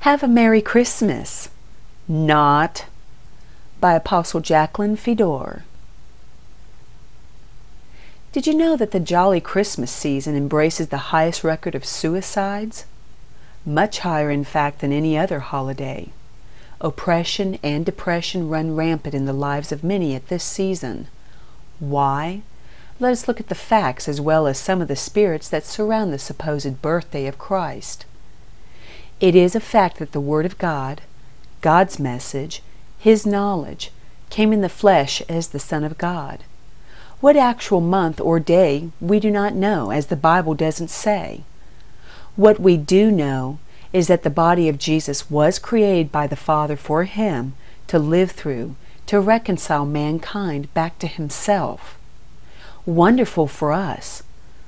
Have a Merry Christmas. Not by Apostle Jacqueline Fedor. Did you know that the jolly Christmas season embraces the highest record of suicides? Much higher, in fact, than any other holiday. Oppression and depression run rampant in the lives of many at this season. Why? Let us look at the facts as well as some of the spirits that surround the supposed birthday of Christ. It is a fact that the Word of God, God's message, His knowledge, came in the flesh as the Son of God. What actual month or day we do not know, as the Bible doesn't say. What we do know is that the body of Jesus was created by the Father for him to live through, to reconcile mankind back to himself. Wonderful for us,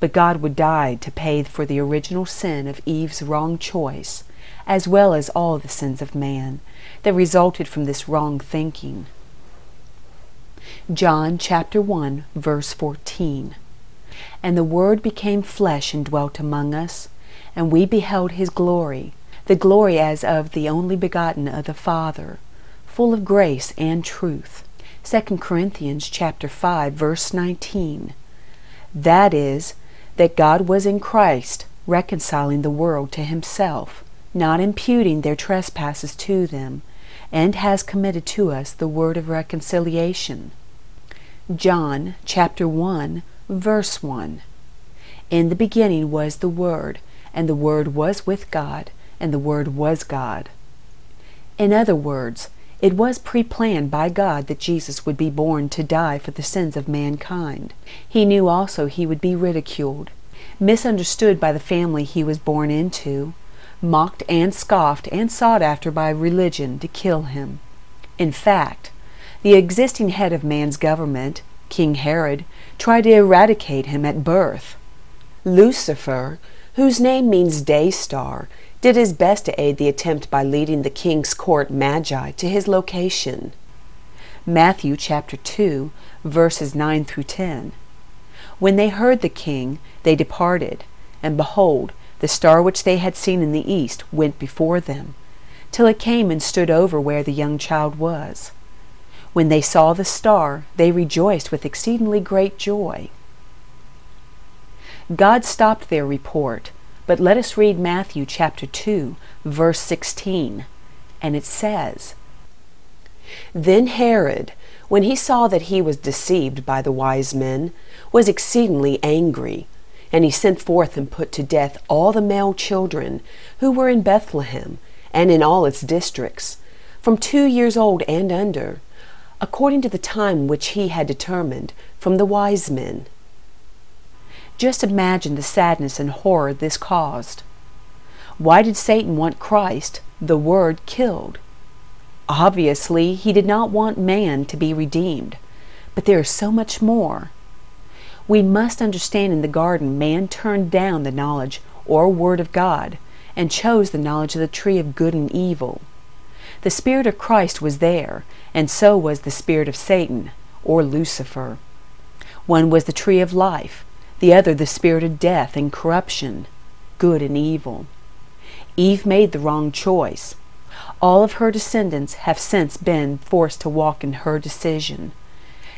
but God would die to pay for the original sin of Eve's wrong choice, as well as all the sins of man that resulted from this wrong thinking. John chapter 1 verse 14 And the Word became flesh and dwelt among us, and we beheld his glory, the glory as of the only begotten of the Father, full of grace and truth. 2 Corinthians chapter 5 verse 19. That is that God was in Christ reconciling the world to himself, not imputing their trespasses to them, and has committed to us the word of reconciliation. John chapter 1 verse 1. In the beginning was the Word, and the Word was with God, and the Word was God. In other words, it was pre-planned by God that Jesus would be born to die for the sins of mankind. He knew also he would be ridiculed, misunderstood by the family he was born into, mocked and scoffed and sought after by religion to kill him. In fact, the existing head of man's government, King Herod, tried to eradicate him at birth. Lucifer, whose name means day star, did his best to aid the attempt by leading the king's court magi to his location. Matthew chapter 2, verses 9 through 10. When they heard the king, they departed, and behold, the star which they had seen in the east went before them, till it came and stood over where the young child was. When they saw the star, they rejoiced with exceedingly great joy. God stopped their report, but let us read Matthew chapter 2, verse 16. And it says, Then Herod, when he saw that he was deceived by the wise men, was exceedingly angry, and he sent forth and put to death all the male children who were in Bethlehem and in all its districts, from two years old and under, according to the time which he had determined from the wise men. Just imagine the sadness and horror this caused. Why did Satan want Christ, the Word, killed? Obviously, he did not want man to be redeemed, but there is so much more. We must understand in the garden, man turned down the knowledge or Word of God and chose the knowledge of the tree of good and evil. The Spirit of Christ was there, and so was the Spirit of Satan, or Lucifer. One was the tree of life, the other the spirit of death and corruption, good and evil. Eve made the wrong choice. All of her descendants have since been forced to walk in her decision.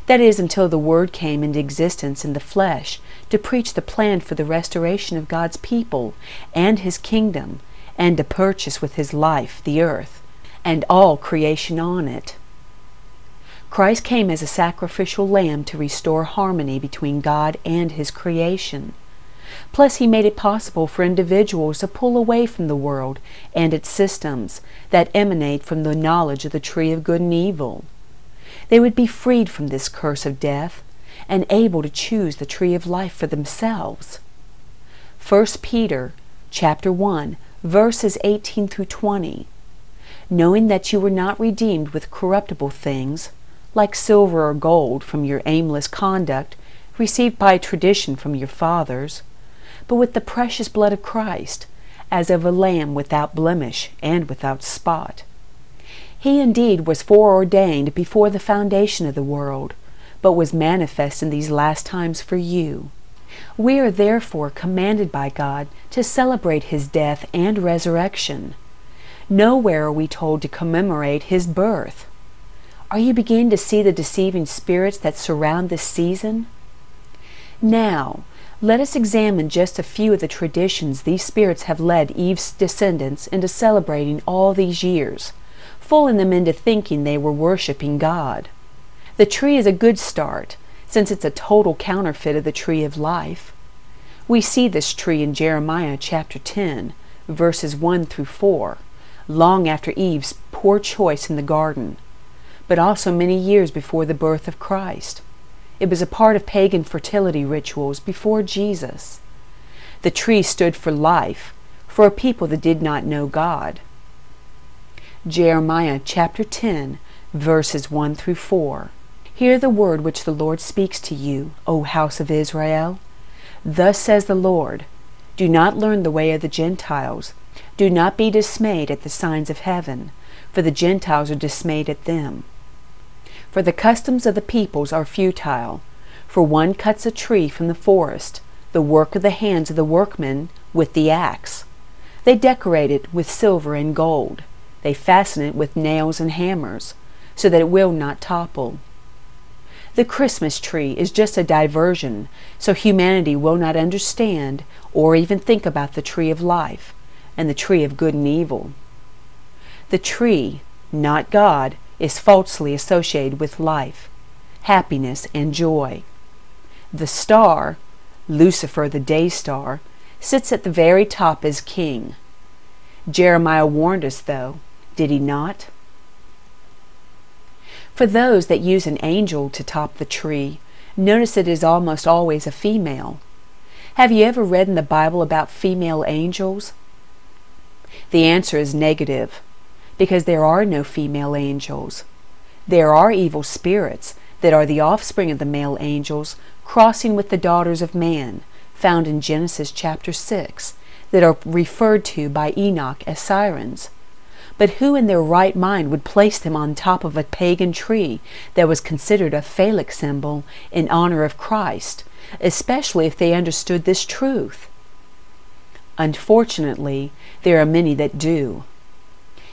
That is, until the Word came into existence in the flesh to preach the plan for the restoration of God's people and His kingdom, and to purchase with His life the earth and all creation on it. Christ came as a sacrificial lamb to restore harmony between God and His creation. Plus, He made it possible for individuals to pull away from the world and its systems that emanate from the knowledge of the tree of good and evil. They would be freed from this curse of death and able to choose the tree of life for themselves. 1 Peter chapter 1 verses 18 through 20 knowing that you were not redeemed with corruptible things like silver or gold from your aimless conduct received by tradition from your fathers, but with the precious blood of Christ, as of a lamb without blemish and without spot. He indeed was foreordained before the foundation of the world, but was manifest in these last times for you. We are therefore commanded by God to celebrate his death and resurrection. Nowhere are we told to commemorate his birth. Are you beginning to see the deceiving spirits that surround this season? Now, let us examine just a few of the traditions these spirits have led Eve's descendants into celebrating all these years, fooling them into thinking they were worshiping God. The tree is a good start, since it's a total counterfeit of the tree of life. We see this tree in Jeremiah chapter 10, verses 1 through 4, long after Eve's poor choice in the garden but also many years before the birth of Christ. It was a part of pagan fertility rituals before Jesus. The tree stood for life, for a people that did not know God. Jeremiah chapter 10, verses 1 through 4. Hear the word which the Lord speaks to you, O house of Israel. Thus says the Lord Do not learn the way of the Gentiles. Do not be dismayed at the signs of heaven, for the Gentiles are dismayed at them. For the customs of the peoples are futile. For one cuts a tree from the forest, the work of the hands of the workmen, with the axe. They decorate it with silver and gold. They fasten it with nails and hammers, so that it will not topple. The Christmas tree is just a diversion, so humanity will not understand or even think about the tree of life and the tree of good and evil. The tree, not God, is falsely associated with life, happiness, and joy. The star, Lucifer the day star, sits at the very top as king. Jeremiah warned us, though, did he not? For those that use an angel to top the tree, notice it is almost always a female. Have you ever read in the Bible about female angels? The answer is negative because there are no female angels. There are evil spirits that are the offspring of the male angels crossing with the daughters of man, found in Genesis chapter 6, that are referred to by Enoch as sirens. But who in their right mind would place them on top of a pagan tree that was considered a phallic symbol in honor of Christ, especially if they understood this truth? Unfortunately, there are many that do.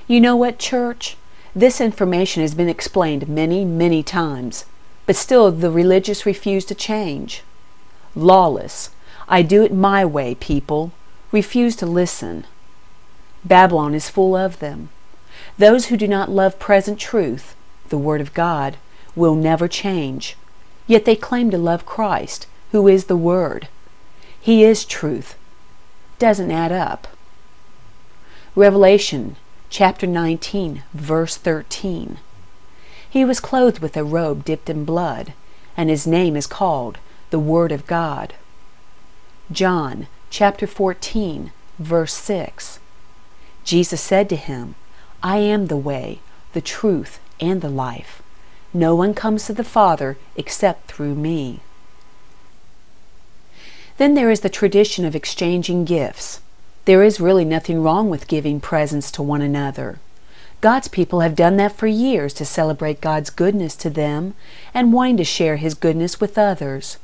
You know what, church? This information has been explained many, many times, but still the religious refuse to change. Lawless. I do it my way, people. Refuse to listen. Babylon is full of them. Those who do not love present truth, the Word of God, will never change. Yet they claim to love Christ, who is the Word. He is truth. Doesn't add up. Revelation chapter 19, verse 13. He was clothed with a robe dipped in blood, and his name is called the Word of God. John chapter 14, verse 6. Jesus said to him, I am the way, the truth, and the life. No one comes to the Father except through me. Then there is the tradition of exchanging gifts. There is really nothing wrong with giving presents to one another. God's people have done that for years to celebrate God's goodness to them and wanting to share His goodness with others.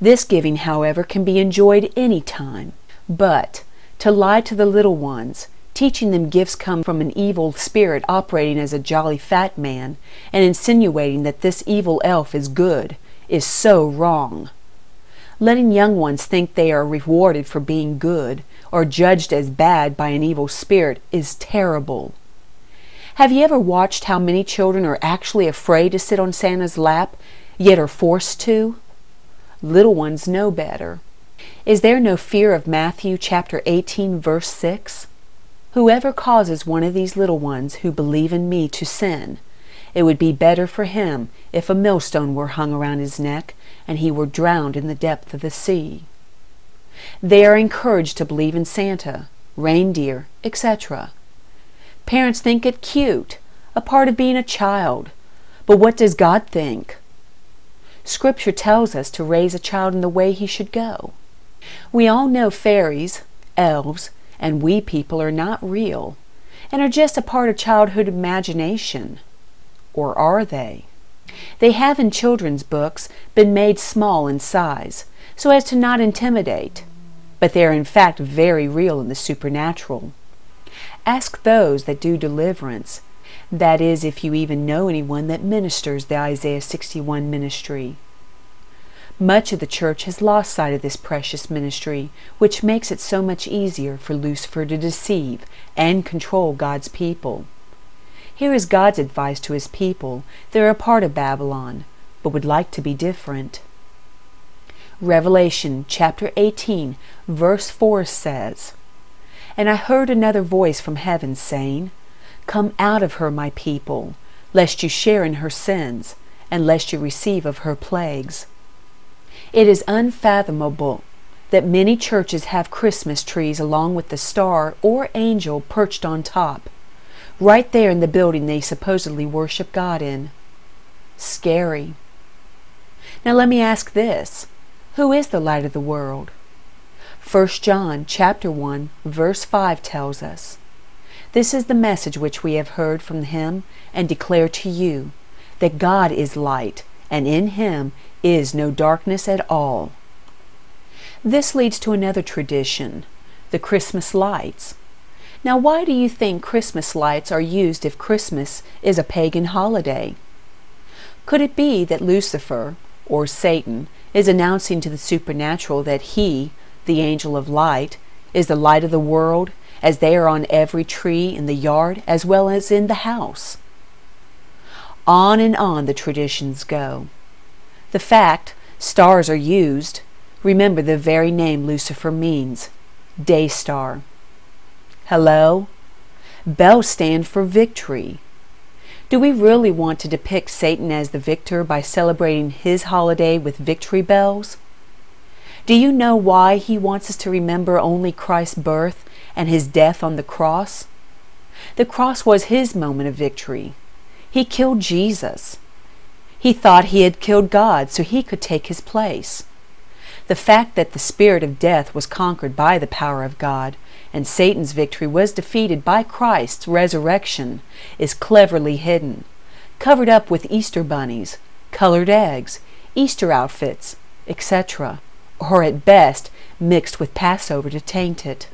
This giving, however, can be enjoyed any time. But to lie to the little ones, teaching them gifts come from an evil spirit operating as a jolly fat man, and insinuating that this evil elf is good, is so wrong. Letting young ones think they are rewarded for being good or judged as bad by an evil spirit is terrible. Have you ever watched how many children are actually afraid to sit on Santa's lap, yet are forced to? Little ones know better. Is there no fear of Matthew chapter 18 verse 6? Whoever causes one of these little ones who believe in me to sin, it would be better for him if a millstone were hung around his neck and he were drowned in the depth of the sea. They are encouraged to believe in Santa, reindeer, etc. Parents think it cute, a part of being a child. But what does God think? Scripture tells us to raise a child in the way he should go. We all know fairies, elves, and wee people are not real and are just a part of childhood imagination. Or are they? They have in children's books been made small in size so as to not intimidate, but they are in fact very real in the supernatural. Ask those that do deliverance, that is, if you even know anyone that ministers the Isaiah 61 ministry. Much of the church has lost sight of this precious ministry, which makes it so much easier for Lucifer to deceive and control God's people. Here is God's advice to his people that are a part of Babylon, but would like to be different. Revelation chapter 18, verse 4 says, And I heard another voice from heaven saying, Come out of her, my people, lest you share in her sins, and lest you receive of her plagues. It is unfathomable that many churches have Christmas trees along with the star or angel perched on top right there in the building they supposedly worship God in. Scary. Now let me ask this. Who is the light of the world? 1 John chapter 1 verse 5 tells us, This is the message which we have heard from him and declare to you, that God is light, and in him is no darkness at all. This leads to another tradition, the Christmas lights. Now, why do you think Christmas lights are used if Christmas is a pagan holiday? Could it be that Lucifer, or Satan, is announcing to the supernatural that he, the angel of light, is the light of the world, as they are on every tree in the yard as well as in the house? On and on the traditions go. The fact stars are used, remember the very name Lucifer means day star. Hello? Bells stand for victory. Do we really want to depict Satan as the victor by celebrating his holiday with victory bells? Do you know why he wants us to remember only Christ's birth and his death on the cross? The cross was his moment of victory. He killed Jesus. He thought he had killed God so he could take his place. The fact that the spirit of death was conquered by the power of God and Satan's victory was defeated by Christ's resurrection is cleverly hidden, covered up with Easter bunnies, colored eggs, Easter outfits, etc., or at best mixed with Passover to taint it.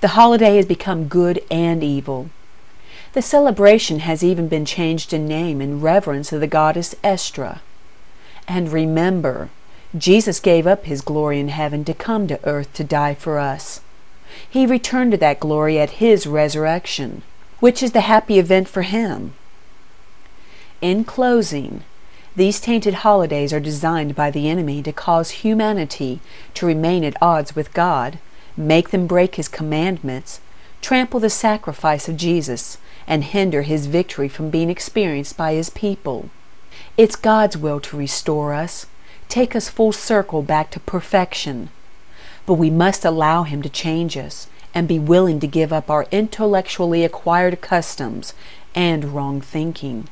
The holiday has become good and evil. The celebration has even been changed in name in reverence of the goddess Estra. And remember, Jesus gave up his glory in heaven to come to earth to die for us. He returned to that glory at his resurrection, which is the happy event for him. In closing, these tainted holidays are designed by the enemy to cause humanity to remain at odds with God, make them break his commandments, trample the sacrifice of Jesus, and hinder his victory from being experienced by his people. It's God's will to restore us, take us full circle back to perfection but we must allow Him to change us and be willing to give up our intellectually acquired customs and wrong thinking.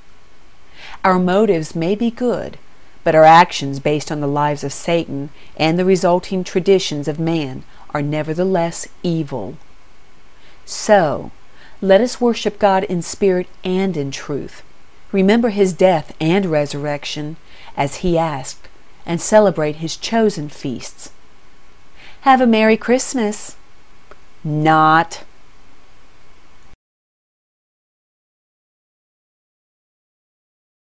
Our motives may be good, but our actions based on the lives of Satan and the resulting traditions of man are nevertheless evil. So, let us worship God in spirit and in truth. Remember his death and resurrection as he asked, and celebrate his chosen feasts have a Merry Christmas. Not.